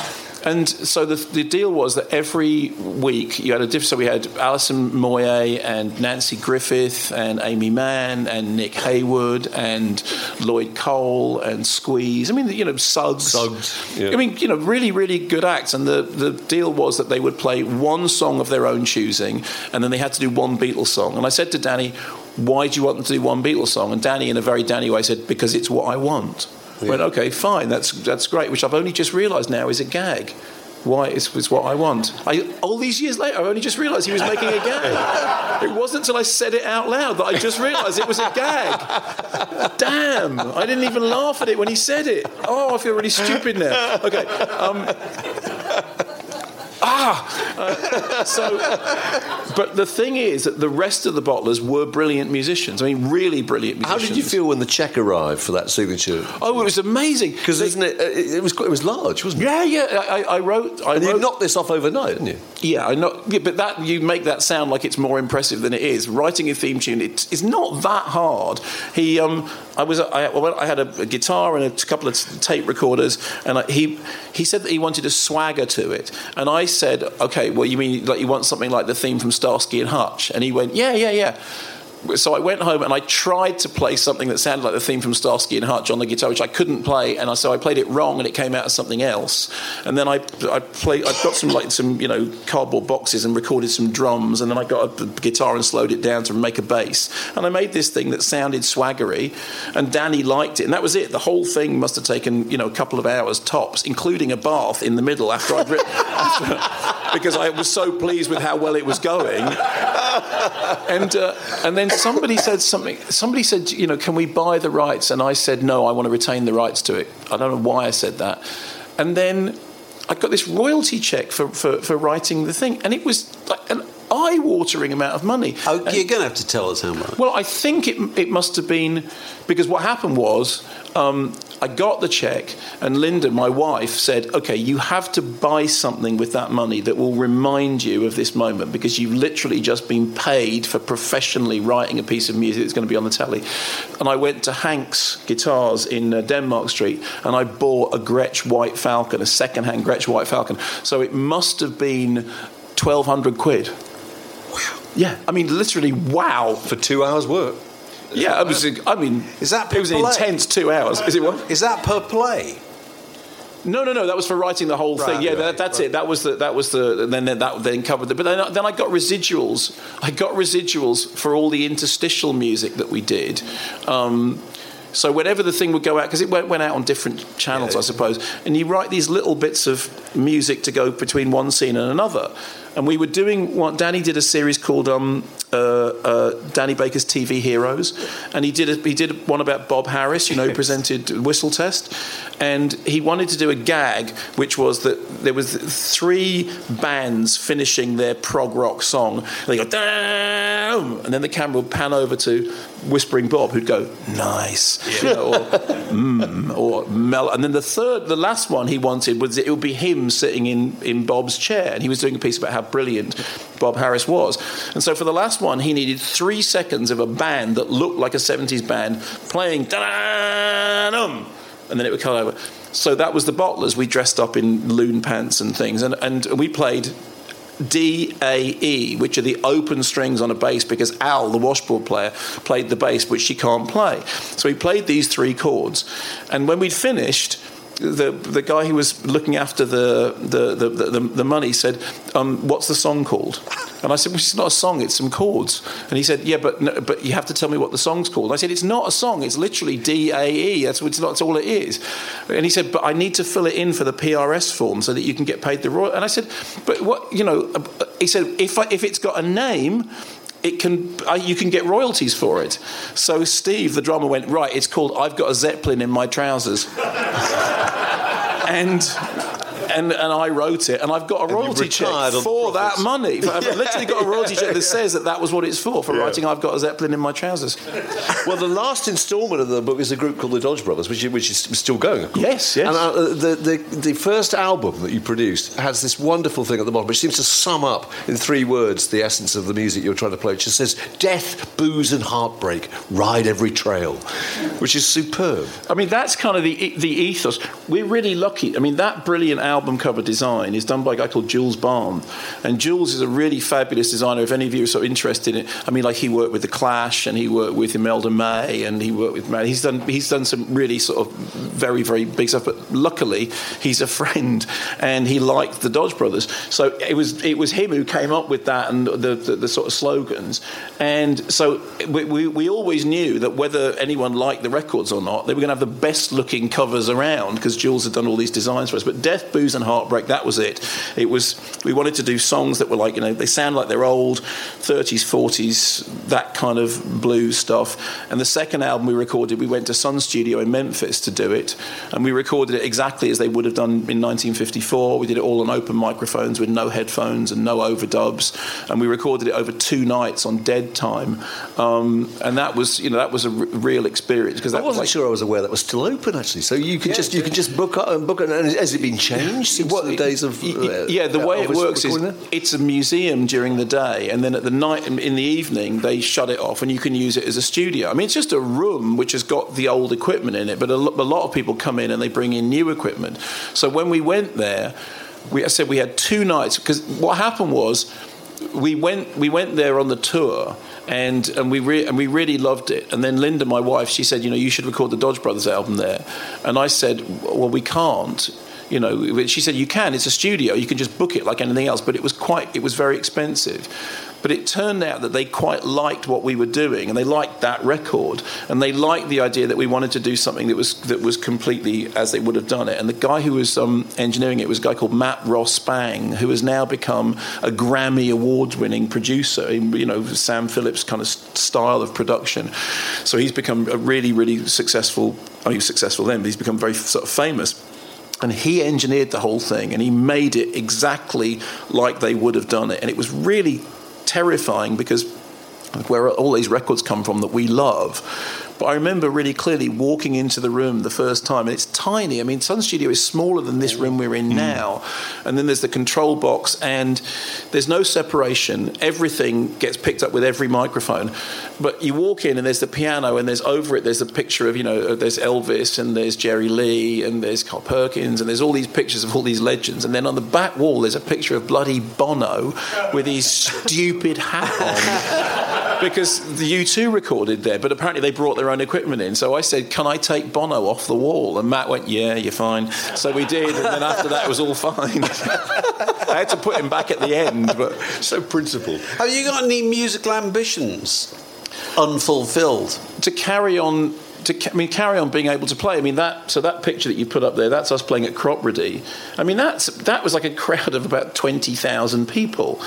And so the, the deal was that every week you had a different. So we had Alison Moyet and Nanci Griffith and Aimee Mann and Nick Heyward and Lloyd Cole and Squeeze. I mean, you know, Suggs. Suggs, yeah. I mean, you know, really, really good acts. And the, the deal was that they would play one song of their own choosing, and then they had to do one Beatles song. And I said to Danny, why do you want them to do one Beatles song? And Danny, in a very Danny way, said, because it's what I want. I went, okay, fine, that's, that's great, which I've only just realised now is a gag. Why it's, it's what I want. I, all these years later, I only just realised he was making a gag. <laughs> it wasn't until I said it out loud that I just realised it was a gag. Damn! I didn't even laugh at it when he said it. Oh, I feel really stupid now. Okay. Um, ah! Uh, so, but the thing is that the rest of the bottlers were brilliant musicians. I mean, really brilliant musicians. How did you feel when the check arrived for that signature? Oh, it was amazing. Because isn't it? It it was it was large, wasn't it? Yeah, yeah. I, I wrote. I And you knocked this off overnight, didn't you? Yeah, I know. Yeah, but that you make that sound like it's more impressive than it is. Writing a theme tune, it, it's not that hard. He, um, I was, I, well, I had a, a guitar and a couple of tape recorders, and I, he, he said that he wanted a swagger to it, and I said, okay, well, you mean like you want something like the theme from Starsky and Hutch? And he went, yeah, yeah, yeah. So I went home and I tried to play something that sounded like the theme from Starsky and Hutch on the guitar, which I couldn't play, and I, so I played it wrong, and it came out as something else. And then I, I played, I got some like some you know cardboard boxes and recorded some drums, and then I got a guitar and slowed it down to make a bass, and I made this thing that sounded swaggery, and Danny liked it, and that was it. The whole thing must have taken you know a couple of hours tops, including a bath in the middle after I'd written, <laughs> after, because I was so pleased with how well it was going <laughs> and uh, and then somebody said something. Somebody said, you know, can we buy the rights? And I said, no, I want to retain the rights to it. I don't know why I said that. And then I got this royalty check for, for, for writing the thing, and it was like an eye-watering amount of money. Oh, And- you're going to have to tell us how much. well, I think it, it must have been because what happened was um, I got the check, and Linda, my wife, said, "Okay, you have to buy something with that money that will remind you of this moment because you've literally just been paid for professionally writing a piece of music that's going to be on the telly." And I went to Hank's Guitars in uh, Denmark Street, and I bought a Gretsch White Falcon, a second-hand Gretsch White Falcon. So it must have been twelve hundred quid. Wow. Yeah, I mean, literally, wow. For two hours' work. Yeah, it was. I mean, Is that it was an play? intense two hours. Is it what? Is that per play? No, no, no. That was for writing the whole thing. Yeah, right, that, that's it. That was the. That was the. Then that then covered the. But then, then I got residuals. I got residuals for all the interstitial music that we did. Um, so whenever the thing would go out, because it went, went out on different channels, I suppose, and you write these little bits of music to go between one scene and another. And we were doing what Danny did a series called um, uh, uh, Danny Baker's TV Heroes, and he did a, he did one about Bob Harris, you know, who presented Whistle Test, and he wanted to do a gag, which was that there was three bands finishing their prog rock song. And They go damn, and then the camera would pan over to Whispering Bob, who'd go nice, you know, or mm, or mel. And then the third, the last one he wanted was it would be him sitting in in Bob's chair, and he was doing a piece about how brilliant Bob Harris was. And so for the last one, he needed three seconds of a band that looked like a 70s band playing da-da-dum, and then it would cut over. So that was the Bottlers. We dressed up in loon pants and things, and, and we played D, A, E, which are the open strings on a bass because Al, the washboard player, played the bass, which she can't play. So he played these three chords. And when we'd finished, the the guy who was looking after the the, the, the, the money said, um, "What's the song called?" And I said, "Well, it's not a song; it's some chords." And he said, "Yeah, but no, but you have to tell me what the song's called." I said, "It's not a song; it's literally D A E. That's. That's all it is." And he said, "But I need to fill it in for the PRS form so that you can get paid the royal." And I said, "But what? You know?" uh, He said, "If I, if it's got a name." It can, uh, you can get royalties for it. So Steve, the drummer, went right. It's called "I've Got a Zeppelin in My Trousers." <laughs> and and and I wrote it, and I've got a royalty check for that money. I've <laughs> literally got a royalty check that <laughs> says that that was what it's for for writing "I've got a zeppelin in my trousers." <laughs> Well, the last instalment of the book is a group called the Dodge Brothers, which, which is still going, of course. Yes, yes. And uh, the, the, the first album that you produced has this wonderful thing at the bottom, which seems to sum up in three words the essence of the music you're trying to play. It just says, Death, booze, and heartbreak, ride every trail, which is superb. I mean, that's kind of the the ethos. We're really lucky. I mean, that brilliant album album cover design is done by a guy called Jules Balme, and Jules is a really fabulous designer. If any of you are of interested in it, I mean, like he worked with the Clash and he worked with Imelda May and he worked with He's done he's done some really sort of very very big stuff. But luckily, he's a <laughs> friend and he liked the Dodge Brothers, so it was it was him who came up with that and the the, the sort of slogans. And so we, we, we always knew that whether anyone liked the records or not, they were going to have the best looking covers around because Jules had done all these designs for us. But Death, Booze and Heartbreak, that was it. It was we wanted to do songs that were like you know they sound like they're old, 30s, 40s, that kind of blues stuff. And the second album we recorded, we went to Sun Studio in Memphis to do it, and we recorded it exactly as they would have done in 1954. We did it all on open microphones with no headphones and no overdubs, and we recorded it over two nights on dead time. Um, and that was you know that was a r- real experience because I wasn't was like, sure I was aware that was still open actually. So you can just you can just book up and book it. And has it been changed What- the days of? uh, yeah, the way it works is there? it's a museum during the day, and then at the night in the evening they shut it off, and you can use it as a studio. I mean, it's just a room which has got the old equipment in it, but a, a lot of people come in and they bring in new equipment. So when we went there, we I said we had two nights because what happened was we went we went there on the tour and and we re- and we really loved it and then Linda my wife she said you know you should record the Dodge Brothers album there and I said well we can't you know she said you can it's a studio you can just book it like anything else but it was quite it was very expensive. But it turned out that they quite liked what we were doing and they liked that record and they liked the idea that we wanted to do something that was that was completely as they would have done it. And the guy who was um, engineering it was a guy called Matt Ross-Spang, who has now become a Grammy award winning producer in, you know Sam Phillips kind of style of production. So he's become a really really successful I mean he was successful then but he's become very sort of famous and he engineered the whole thing and he made it exactly like they would have done it. And it was really terrifying because where all these records come from that we love but I remember really clearly walking into the room the first time, and it's tiny. I mean, Sun Studio is smaller than this room we're in mm. now. And then there's the control box, and there's no separation. Everything gets picked up with every microphone. But you walk in, and there's the piano, and there's over it, there's a picture of, you know, uh, there's Elvis, and there's Jerry Lee, and there's Carl Perkins, and there's all these pictures of all these legends. And then on the back wall, there's a picture of bloody Bono with his stupid hat on <laughs> because the U2 recorded there, but apparently they brought their own equipment in. So I said, "Can I take Bono off the wall?" And Matt went, "Yeah, you're fine." So we did, and then after that, it was all fine. <laughs> I had to put him back at the end, but so principled. Have you got any musical ambitions unfulfilled? to carry on. To, I mean, carry on being able to play. I mean, that so that picture that you put up there, that's us playing at Cropredy. I mean, that's that was like a crowd of about twenty thousand people,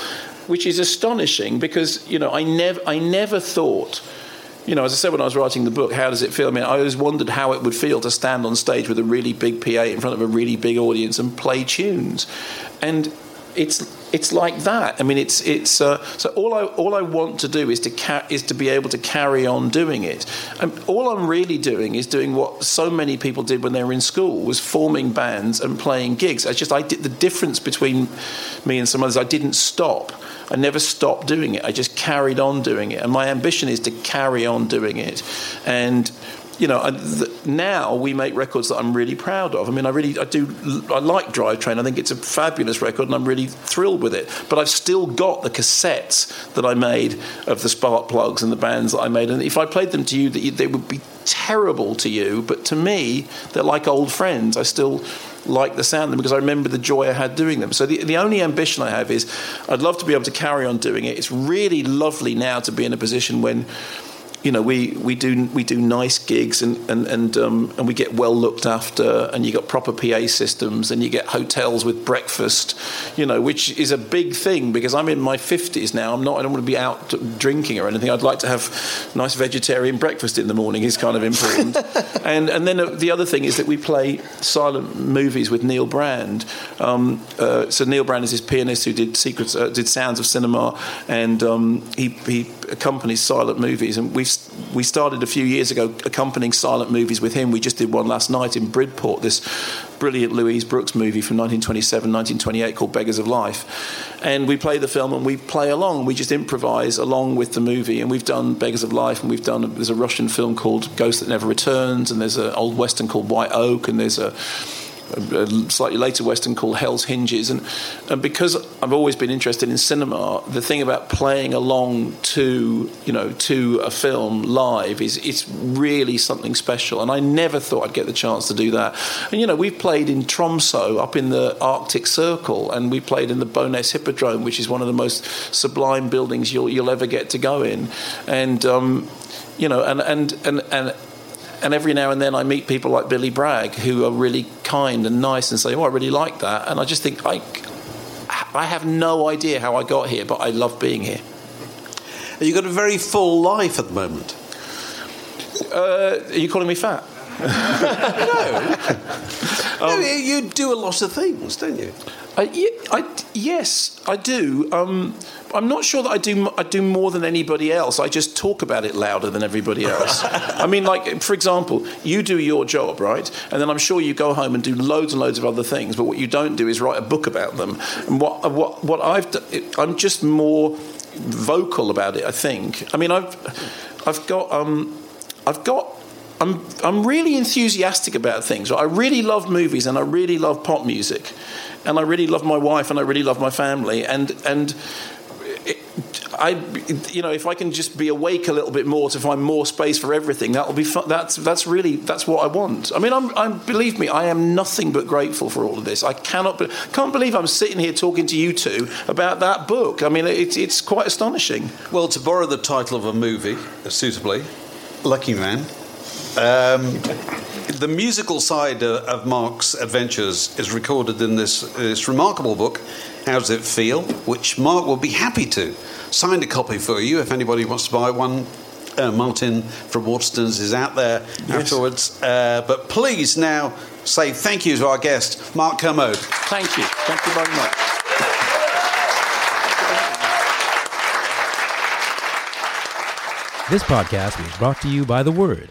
which is astonishing because you know I never I never thought. You know, as I said when I was writing the book, how does it feel? I mean, I always wondered how it would feel to stand on stage with a really big PA in front of a really big audience and play tunes, and it's it's like that. I mean, it's it's uh, so all I all I want to do is to ca- is to be able to carry on doing it. And all I'm really doing is doing what so many people did when they were in school was forming bands and playing gigs. I just I did the difference between me and some others. I didn't stop. I never stopped doing it. I just carried on doing it, and my ambition is to carry on doing it, and you know, I, th- now we make records that I'm really proud of. I mean, I really, I do, I like Drivetrain. I think it's a fabulous record, and I'm really thrilled with it. But I've still got the cassettes that I made of the Spark Plugs and the bands that I made. And if I played them to you, that they would be terrible to you. But to me, they're like old friends. I still like the sound of them because I remember the joy I had doing them. So the, the only ambition I have is I'd love to be able to carry on doing it. It's really lovely now to be in a position when you know, we, we do we do nice gigs and and and, um, and we get well looked after, and you got proper PA systems, and you get hotels with breakfast, you know, which is a big thing because I'm in my fifties now. I'm not. I don't want to be out drinking or anything. I'd like to have nice vegetarian breakfast in the morning. is kind of important. <laughs> and and then the other thing is that we play silent movies with Neil Brand. Um, uh, so Neil Brand is this pianist who did secrets, uh, did Sounds of Cinema, and um, he he accompanies silent movies, and we we started a few years ago accompanying silent movies with him. We just did one last night in Bridport, this brilliant Louise Brooks movie from 1927, 1928 called Beggars of Life. And we play the film and we play along. We just improvise along with the movie. And we've done Beggars of Life, and we've done there's a Russian film called Ghost That Never Returns, and there's an old western called White Oak, and there's a a, slightly later western called Hell's Hinges, and and because I've always been interested in cinema, the thing about playing along to you know to a film live is it's really something special, and I never thought I'd get the chance to do that. And you know, we've played in Tromso up in the Arctic Circle, and we played in the Bo'ness Hippodrome, which is one of the most sublime buildings you'll you'll ever get to go in, and um, you know, and and and and and every now and then I meet people like Billy Bragg who are really kind and nice and say, "Oh, I really like that," and I just think I, I have no idea how I got here, but I love being here. You've got a very full life at the moment. Uh, are you calling me fat? <laughs> no. <laughs> no, you do a lot of things, don't you? I, I, yes, I do. Um, I'm not sure that I do. I do more than anybody else. I just talk about it louder than everybody else. <laughs> I mean, like for example, you do your job, right? And then I'm sure you go home and do loads and loads of other things. But what you don't do is write a book about them. And what what what I've done, I'm just more vocal about it. I think. I mean, I've I've got um, I've got I'm I'm really enthusiastic about things. I really love movies and I really love pop music, and I really love my wife and I really love my family and and. I, you know, if I can just be awake a little bit more to find more space for everything, that'll be fun. That's that's really that's what I want. I mean, I'm, I'm believe me, I am nothing but grateful for all of this. I cannot, be, can't believe I'm sitting here talking to you two about that book. I mean, it's it's quite astonishing. Well, to borrow the title of a movie suitably, Lucky Man. Um, the musical side uh, of Mark's adventures is recorded in this, this remarkable book, How Does It Feel? which Mark will be happy to sign a copy for you if anybody wants to buy one. Uh, Martin from Waterstones is out there yes. afterwards. Uh, but please now say thank you to our guest, Mark Kermode. Thank you. Thank you very much. This podcast is brought to you by The Word.